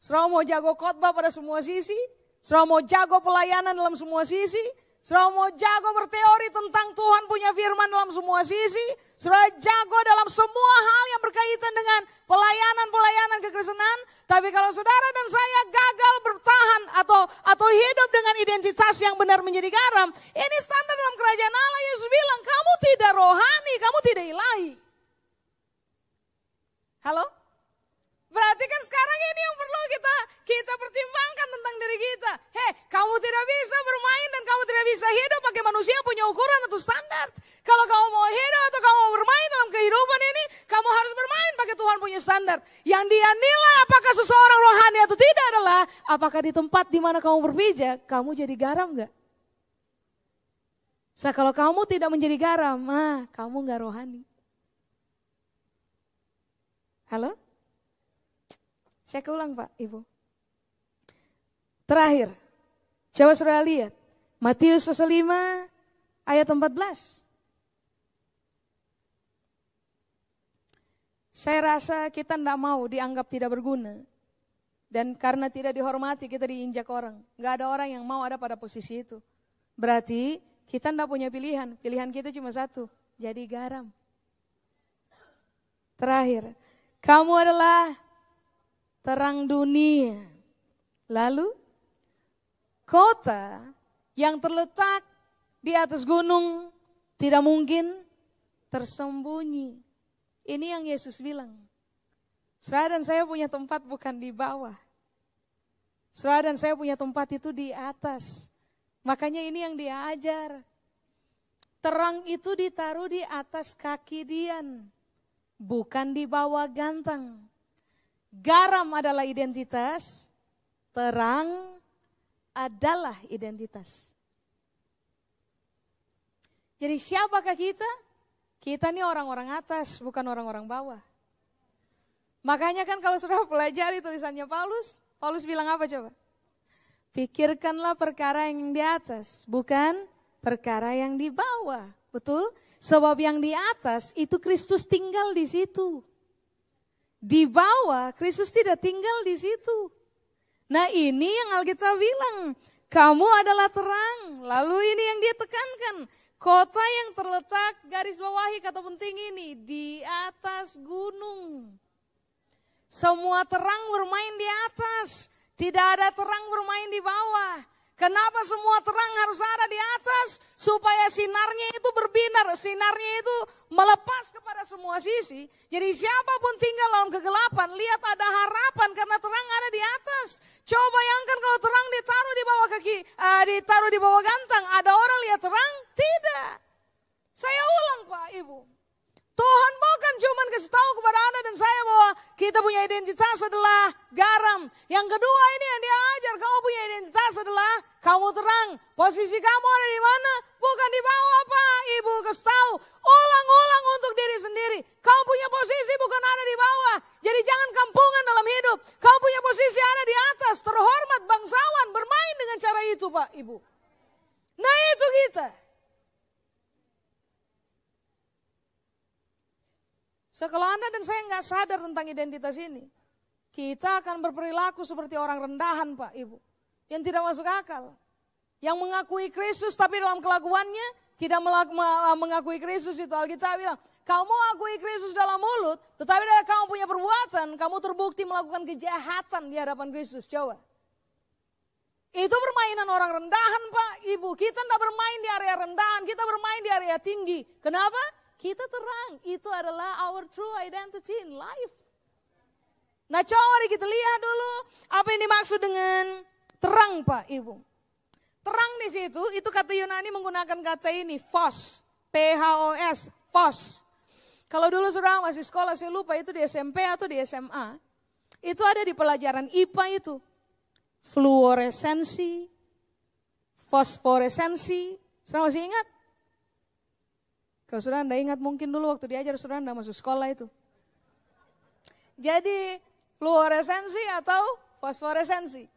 Serah mau jago khotbah pada semua sisi, serah mau jago pelayanan dalam semua sisi, Saudara mau jago berteori tentang Tuhan punya firman dalam semua sisi. Saudara jago dalam semua hal yang berkaitan dengan pelayanan-pelayanan kekristenan. Tapi kalau saudara dan saya gagal bertahan atau atau hidup dengan identitas yang benar menjadi garam. Ini standar dalam kerajaan Allah. Yesus bilang kamu tidak rohani, kamu tidak ilahi. Halo? Berarti kan sekarang ini yang perlu kita kita pertimbangkan tentang diri kita. Hei, kamu tidak bisa bermain dan kamu tidak bisa hidup pakai manusia punya ukuran atau standar. Kalau kamu mau hidup atau kamu mau bermain dalam kehidupan ini, kamu harus bermain pakai Tuhan punya standar. Yang dia nilai apakah seseorang rohani atau tidak adalah apakah di tempat di mana kamu berpijak, kamu jadi garam gak? So, kalau kamu tidak menjadi garam, ah, kamu gak rohani. Halo? Saya keulang Pak, Ibu. Terakhir, coba saudara lihat. Matius pasal 5 ayat 14. Saya rasa kita tidak mau dianggap tidak berguna. Dan karena tidak dihormati kita diinjak orang. Gak ada orang yang mau ada pada posisi itu. Berarti kita tidak punya pilihan. Pilihan kita cuma satu. Jadi garam. Terakhir. Kamu adalah terang dunia. Lalu kota yang terletak di atas gunung tidak mungkin tersembunyi. Ini yang Yesus bilang. Saudara dan saya punya tempat bukan di bawah. Saudara dan saya punya tempat itu di atas. Makanya ini yang dia ajar. Terang itu ditaruh di atas kaki Dian. Bukan di bawah ganteng. Garam adalah identitas, terang adalah identitas. Jadi siapakah kita? Kita ini orang-orang atas, bukan orang-orang bawah. Makanya kan kalau sudah pelajari tulisannya Paulus, Paulus bilang apa coba? Pikirkanlah perkara yang di atas, bukan perkara yang di bawah. Betul? Sebab yang di atas itu Kristus tinggal di situ. Di bawah, Kristus tidak tinggal di situ. Nah ini yang Alkitab bilang, kamu adalah terang. Lalu ini yang dia tekankan, kota yang terletak garis bawahi kata penting ini, di atas gunung. Semua terang bermain di atas, tidak ada terang bermain di bawah. Kenapa semua terang harus ada di atas? Supaya sinarnya itu berbinar, sinarnya itu melepas kepada semua sisi. Jadi siapa pun tinggal dalam kegelapan, lihat ada harapan karena terang ada di atas. Coba bayangkan kalau terang ditaruh di bawah kaki, uh, ditaruh di bawah gantang, ada orang lihat terang? Tidak. Saya ulang Pak Ibu. Tuhan bukan cuma kasih tahu kepada Anda dan saya bahwa kita punya identitas adalah garam. Yang kedua ini yang dia ajar, kamu punya identitas adalah kamu terang. Posisi kamu ada di mana? Bukan di bawah Pak, Ibu kasih tahu. Ulang-ulang untuk diri sendiri. Kamu punya posisi bukan ada di bawah. Jadi jangan kampungan dalam hidup. Kamu punya posisi ada di atas, terhormat, bangsawan, bermain dengan cara itu Pak, Ibu. Nah itu kita. So, kalau Anda dan saya nggak sadar tentang identitas ini, kita akan berperilaku seperti orang rendahan Pak Ibu. Yang tidak masuk akal. Yang mengakui Kristus tapi dalam kelakuannya tidak mengakui Kristus itu. Alkitab bilang, kamu akui Kristus dalam mulut, tetapi dari kamu punya perbuatan, kamu terbukti melakukan kejahatan di hadapan Kristus. Coba. Itu permainan orang rendahan Pak Ibu. Kita tidak bermain di area rendahan, kita bermain di area tinggi. Kenapa? Kita terang, itu adalah our true identity in life. Nah coba kita lihat dulu apa yang dimaksud dengan terang Pak Ibu. Terang di situ, itu kata Yunani menggunakan kata ini, phos, P-H-O-S, phos. Kalau dulu sudah masih sekolah, saya lupa itu di SMP atau di SMA. Itu ada di pelajaran IPA itu. Fluoresensi, fosforesensi. Sudah masih ingat? Kalau sudah anda ingat mungkin dulu waktu diajar sudah anda masuk sekolah itu. Jadi fluoresensi atau fosforesensi.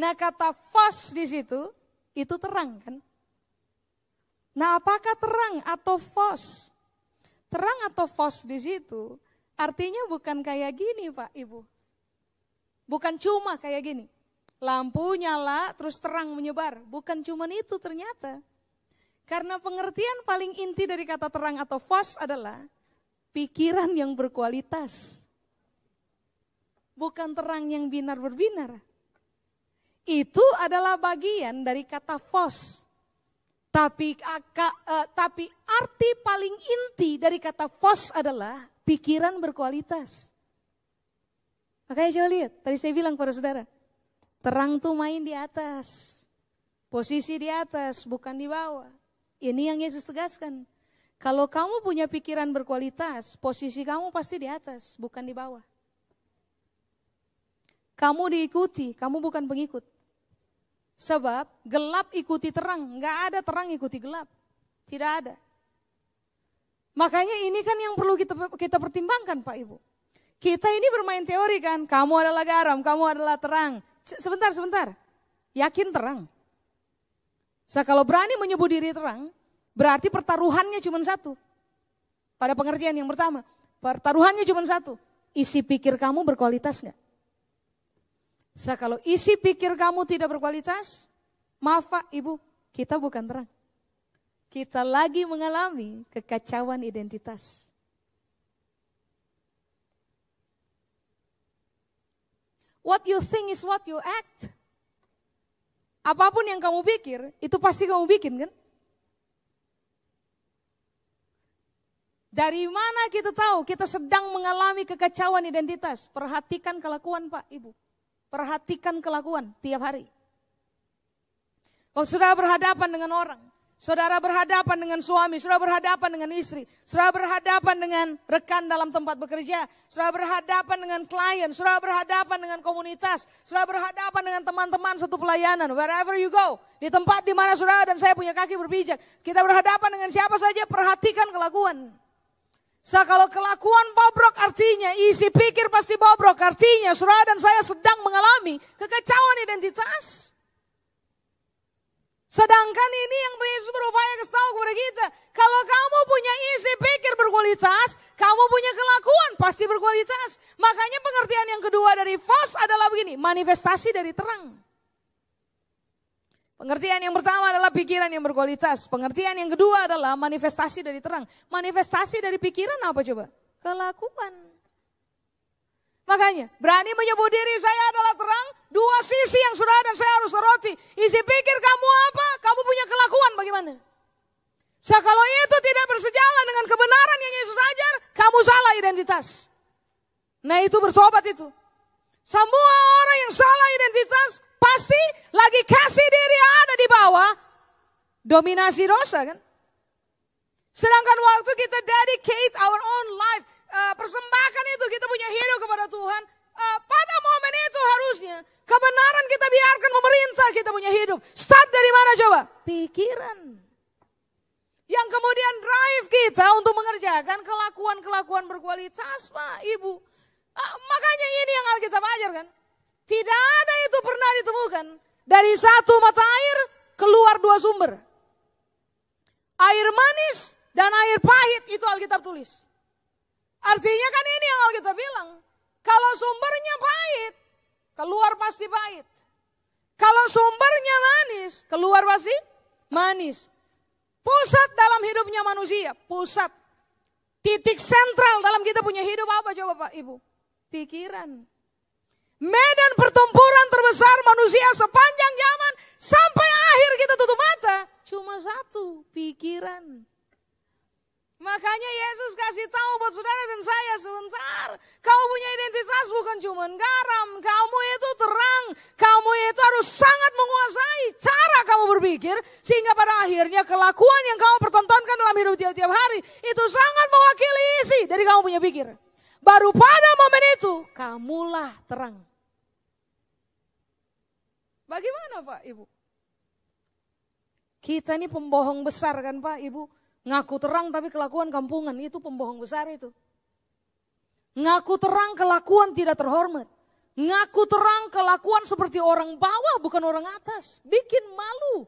Nah kata fos di situ itu terang kan. Nah apakah terang atau fos? Terang atau fos di situ artinya bukan kayak gini Pak Ibu. Bukan cuma kayak gini. Lampu nyala terus terang menyebar. Bukan cuma itu ternyata. Karena pengertian paling inti dari kata terang atau fos adalah pikiran yang berkualitas. Bukan terang yang binar berbinar. Itu adalah bagian dari kata fos. Tapi, uh, tapi arti paling inti dari kata fos adalah pikiran berkualitas. Makanya coba lihat, tadi saya bilang kepada saudara, terang tuh main di atas. Posisi di atas, bukan di bawah. Ini yang Yesus tegaskan. Kalau kamu punya pikiran berkualitas, posisi kamu pasti di atas, bukan di bawah. Kamu diikuti, kamu bukan pengikut. Sebab gelap ikuti terang, nggak ada terang ikuti gelap. Tidak ada. Makanya ini kan yang perlu kita kita pertimbangkan Pak Ibu. Kita ini bermain teori kan, kamu adalah garam, kamu adalah terang. Sebentar, sebentar. Yakin terang. Saya kalau berani menyebut diri terang, berarti pertaruhannya cuma satu. Pada pengertian yang pertama, pertaruhannya cuma satu. Isi pikir kamu berkualitas nggak? Saya kalau isi pikir kamu tidak berkualitas, maaf Pak, Ibu, kita bukan terang. Kita lagi mengalami kekacauan identitas. What you think is what you act. Apa pun yang kamu pikir, itu pasti kamu bikin kan? Dari mana kita tahu kita sedang mengalami kekacauan identitas? Perhatikan kelakuan Pak, Ibu. Perhatikan kelakuan tiap hari. Kalau sudah berhadapan dengan orang, Saudara berhadapan dengan suami, saudara berhadapan dengan istri, saudara berhadapan dengan rekan dalam tempat bekerja, saudara berhadapan dengan klien, saudara berhadapan dengan komunitas, saudara berhadapan dengan teman-teman satu pelayanan, wherever you go, di tempat di mana saudara dan saya punya kaki berpijak, kita berhadapan dengan siapa saja, perhatikan kelakuan. So, kalau kelakuan bobrok artinya isi pikir pasti bobrok artinya saudara dan saya sedang mengalami kekacauan identitas. Sedangkan ini yang Yesus berupaya tahu kepada kita. Kalau kamu punya isi pikir berkualitas, kamu punya kelakuan pasti berkualitas. Makanya pengertian yang kedua dari fos adalah begini, manifestasi dari terang. Pengertian yang pertama adalah pikiran yang berkualitas. Pengertian yang kedua adalah manifestasi dari terang. Manifestasi dari pikiran apa coba? Kelakuan. Makanya berani menyebut diri saya adalah terang, dua sisi yang sudah dan saya harus soroti. Isi pikir kamu apa? Kamu punya kelakuan bagaimana? So, kalau itu tidak bersejalan dengan kebenaran yang Yesus ajar, kamu salah identitas. Nah itu bertobat itu. Semua orang yang salah identitas pasti lagi kasih diri ada di bawah dominasi dosa kan. Sedangkan waktu kita dedicate our own life, uh, persembahkan itu kita punya hidup kepada Tuhan, uh, pada momen itu harusnya kebenaran kita biarkan memerintah kita punya hidup. Start dari mana coba? Pikiran. Yang kemudian drive kita untuk mengerjakan kelakuan-kelakuan berkualitas Pak Ibu. Uh, makanya ini yang Alkitab ajarkan. Tidak ada itu pernah ditemukan. Dari satu mata air keluar dua sumber. Air manis dan air pahit itu Alkitab tulis. Artinya kan ini yang Alkitab bilang. Kalau sumbernya pahit, keluar pasti pahit. Kalau sumbernya manis, keluar pasti manis. Pusat dalam hidupnya manusia, pusat. Titik sentral dalam kita punya hidup apa coba Pak Ibu? Pikiran. Medan pertempuran terbesar manusia sepanjang zaman sampai akhir kita tutup mata. Cuma satu, pikiran. Makanya Yesus kasih tahu buat saudara dan saya sebentar. Kamu punya identitas bukan cuma garam. Kamu itu terang. Kamu itu harus sangat menguasai cara kamu berpikir. Sehingga pada akhirnya kelakuan yang kamu pertontonkan dalam hidup tiap-tiap hari. Itu sangat mewakili isi dari kamu punya pikir. Baru pada momen itu kamulah terang. Bagaimana Pak Ibu? Kita ini pembohong besar kan Pak Ibu. Ngaku terang tapi kelakuan kampungan itu pembohong besar itu. Ngaku terang kelakuan tidak terhormat. Ngaku terang kelakuan seperti orang bawah bukan orang atas. Bikin malu.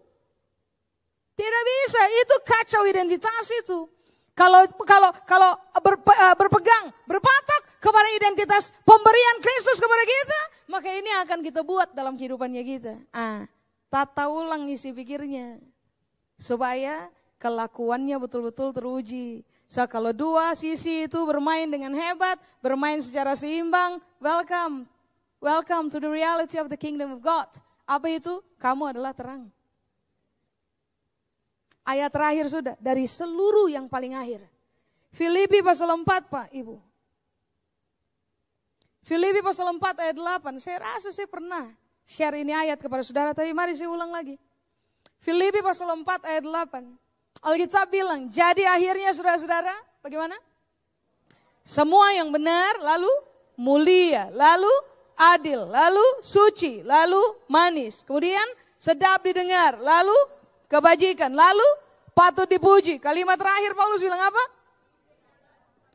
Tidak bisa, itu kacau identitas itu. Kalau kalau kalau eh, berpegang, berpatok kepada identitas pemberian Kristus kepada kita, maka ini akan kita buat dalam kehidupannya kita. Ah, tata ulang isi pikirnya. Supaya kelakuannya betul-betul teruji. So, kalau dua sisi itu bermain dengan hebat, bermain secara seimbang, welcome. Welcome to the reality of the kingdom of God. Apa itu? Kamu adalah terang. Ayat terakhir sudah, dari seluruh yang paling akhir. Filipi pasal 4 Pak Ibu. Filipi pasal 4 ayat 8, saya rasa saya pernah share ini ayat kepada saudara, tapi mari saya ulang lagi. Filipi pasal 4 ayat 8. Alkitab bilang, jadi akhirnya saudara-saudara, bagaimana? Semua yang benar, lalu mulia, lalu adil, lalu suci, lalu manis. Kemudian sedap didengar, lalu kebajikan, lalu patut dipuji. Kalimat terakhir Paulus bilang apa?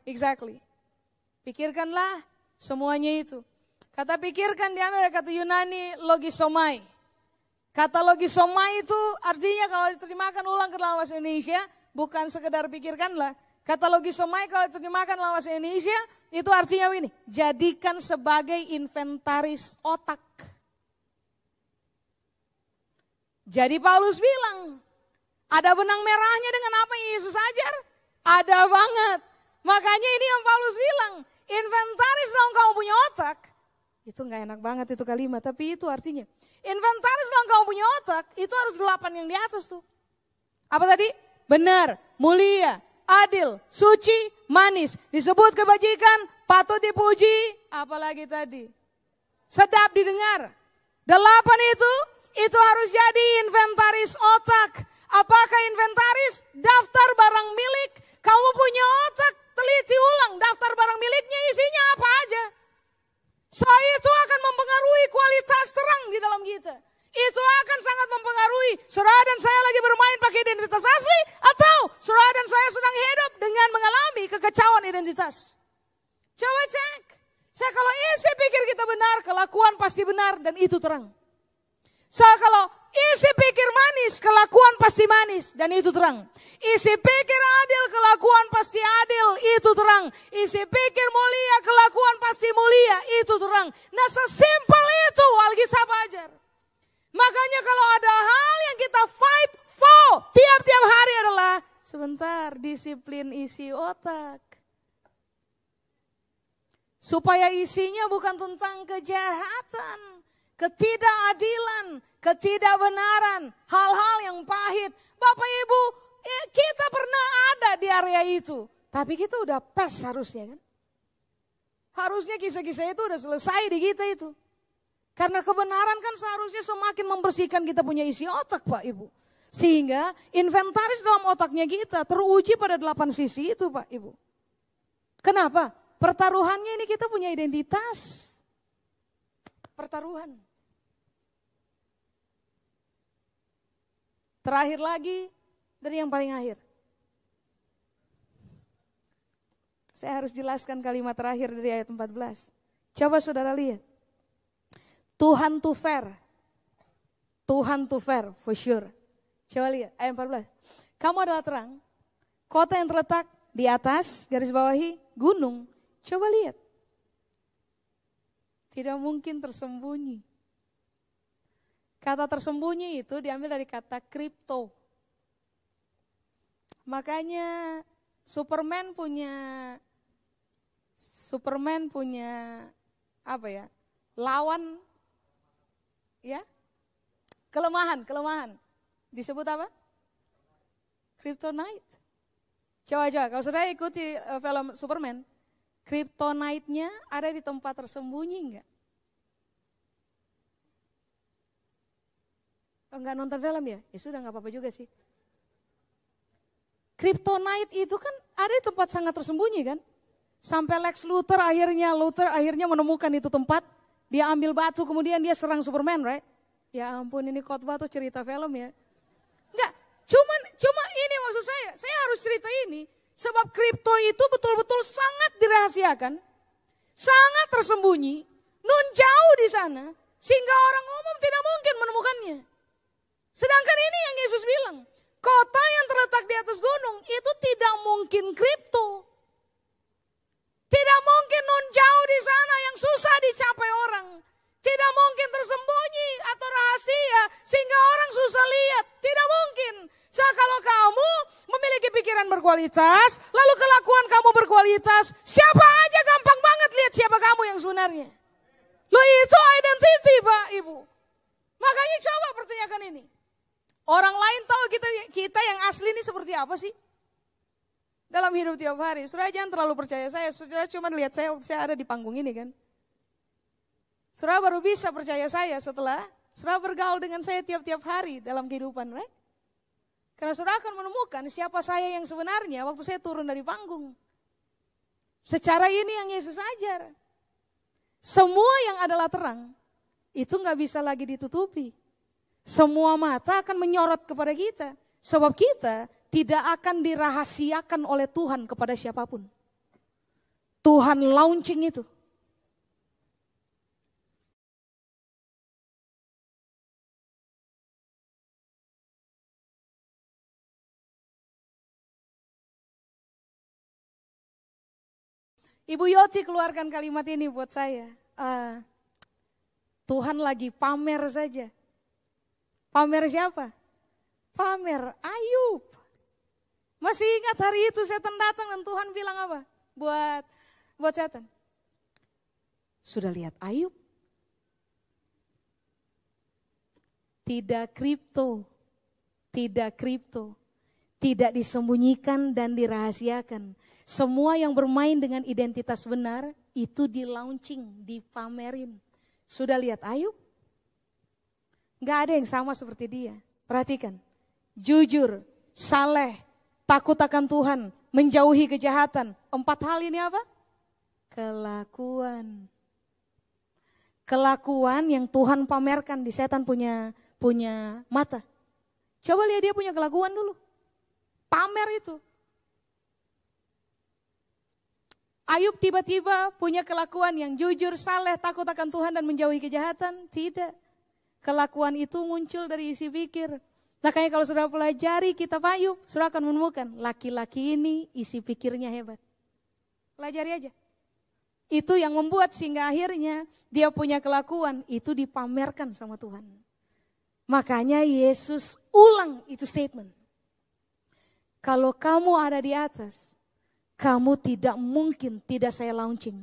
Exactly. Pikirkanlah semuanya itu. Kata pikirkan diambil dari kata Yunani logisomai. Kata logisomai itu artinya kalau diterjemahkan ulang ke dalam Indonesia bukan sekedar pikirkanlah. Kata logisomai kalau diterjemahkan dalam bahasa Indonesia itu artinya ini. Jadikan sebagai inventaris otak. Jadi Paulus bilang, ada benang merahnya dengan apa yang Yesus ajar? Ada banget. Makanya ini yang Paulus bilang, inventaris dong kamu punya otak. Itu nggak enak banget itu kalimat, tapi itu artinya. Inventaris dong kamu punya otak, itu harus delapan yang di atas tuh. Apa tadi? Benar, mulia, adil, suci, manis. Disebut kebajikan, patut dipuji, apalagi tadi. Sedap didengar. Delapan itu itu harus jadi inventaris otak. Apakah inventaris? Daftar barang milik. Kamu punya otak, teliti ulang daftar barang miliknya isinya apa aja. So itu akan mempengaruhi kualitas terang di dalam kita. Itu akan sangat mempengaruhi saudara dan saya lagi bermain pakai identitas asli atau saudara dan saya sedang hidup dengan mengalami kekecauan identitas. Coba cek. Saya kalau isi pikir kita benar, kelakuan pasti benar dan itu terang. So kalau isi pikir manis, kelakuan pasti manis dan itu terang. Isi pikir adil, kelakuan pasti adil, itu terang. Isi pikir mulia, kelakuan pasti mulia, itu terang. Nah sesimpel itu Alkitab ajar. Makanya kalau ada hal yang kita fight for tiap-tiap hari adalah sebentar disiplin isi otak. Supaya isinya bukan tentang kejahatan, ketidakadilan, ketidakbenaran, hal-hal yang pahit. Bapak Ibu, eh, kita pernah ada di area itu. Tapi kita udah pas harusnya kan. Harusnya kisah-kisah itu udah selesai di kita itu. Karena kebenaran kan seharusnya semakin membersihkan kita punya isi otak Pak Ibu. Sehingga inventaris dalam otaknya kita teruji pada delapan sisi itu Pak Ibu. Kenapa? Pertaruhannya ini kita punya identitas. Pertaruhan. Terakhir lagi dari yang paling akhir. Saya harus jelaskan kalimat terakhir dari ayat 14. Coba saudara lihat. Tuhan to fair. Tuhan to fair, for sure. Coba lihat ayat 14. Kamu adalah terang. Kota yang terletak di atas, garis bawahi, gunung. Coba lihat. Tidak mungkin tersembunyi. Kata tersembunyi itu diambil dari kata kripto. Makanya Superman punya Superman punya apa ya? Lawan ya? Kelemahan, kelemahan. Disebut apa? Kryptonite. Coba aja, kalau sudah ikuti uh, film Superman, Kryptonite-nya ada di tempat tersembunyi enggak? Oh, enggak nonton film ya? Ya sudah enggak apa-apa juga sih. Kryptonite itu kan ada tempat sangat tersembunyi kan? Sampai Lex Luthor akhirnya Luthor akhirnya menemukan itu tempat, dia ambil batu kemudian dia serang Superman, right? Ya ampun ini khotbah tuh cerita film ya. Enggak, cuman cuma ini maksud saya, saya harus cerita ini Sebab kripto itu betul-betul sangat dirahasiakan, sangat tersembunyi, nun jauh di sana, sehingga orang umum tidak mungkin menemukannya. Sedangkan ini yang Yesus bilang, kota yang terletak di atas gunung itu tidak mungkin kripto. Tidak mungkin nun jauh di sana yang susah dicapai orang. Tidak mungkin tersembunyi atau rahasia sehingga orang susah lihat. Tidak mungkin. So, kalau kamu memiliki pikiran berkualitas, lalu kelakuan kamu berkualitas, siapa aja gampang banget lihat siapa kamu yang sebenarnya. Lo itu identity Pak Ibu. Makanya coba pertanyakan ini. Orang lain tahu kita kita yang asli ini seperti apa sih? Dalam hidup tiap hari. Saudara jangan terlalu percaya saya. Saudara cuma lihat saya waktu saya ada di panggung ini kan. Saudara baru bisa percaya saya setelah saudara bergaul dengan saya tiap-tiap hari dalam kehidupan, right? Karena saudara akan menemukan siapa saya yang sebenarnya waktu saya turun dari panggung. Secara ini yang Yesus ajar. Semua yang adalah terang, itu nggak bisa lagi ditutupi. Semua mata akan menyorot kepada kita. Sebab kita tidak akan dirahasiakan oleh Tuhan kepada siapa pun. Tuhan launching itu. Ibu Yoti keluarkan kalimat ini buat saya. Uh, Tuhan lagi pamer saja. Pamer siapa? Pamer Ayub. Masih ingat hari itu setan datang dan Tuhan bilang apa? Buat buat setan. Sudah lihat Ayub? Tidak kripto, tidak kripto, tidak disembunyikan dan dirahasiakan semua yang bermain dengan identitas benar itu di launching, dipamerin. Sudah lihat Ayub? Gak ada yang sama seperti dia. Perhatikan, jujur, saleh, takut akan Tuhan, menjauhi kejahatan. Empat hal ini apa? Kelakuan. Kelakuan yang Tuhan pamerkan di setan punya punya mata. Coba lihat dia punya kelakuan dulu. Pamer itu. Ayub tiba-tiba punya kelakuan yang jujur, saleh, takut akan Tuhan dan menjauhi kejahatan? Tidak. Kelakuan itu muncul dari isi pikir. Makanya kalau sudah pelajari kitab Ayub, sudah akan menemukan laki-laki ini isi pikirnya hebat. Pelajari aja. Itu yang membuat sehingga akhirnya dia punya kelakuan itu dipamerkan sama Tuhan. Makanya Yesus ulang itu statement. Kalau kamu ada di atas, kamu tidak mungkin tidak saya launching.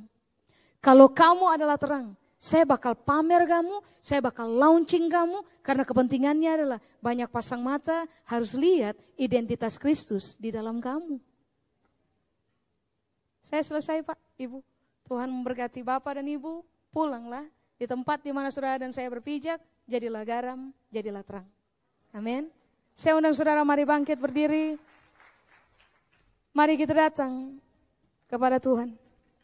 Kalau kamu adalah terang, saya bakal pamer kamu, saya bakal launching kamu karena kepentingannya adalah banyak pasang mata harus lihat identitas Kristus di dalam kamu. Saya selesai Pak, Ibu. Tuhan memberkati Bapak dan Ibu, pulanglah di tempat di mana saudara dan saya berpijak, jadilah garam, jadilah terang. Amin. Saya undang saudara mari bangkit berdiri. Mari kita datang kepada Tuhan.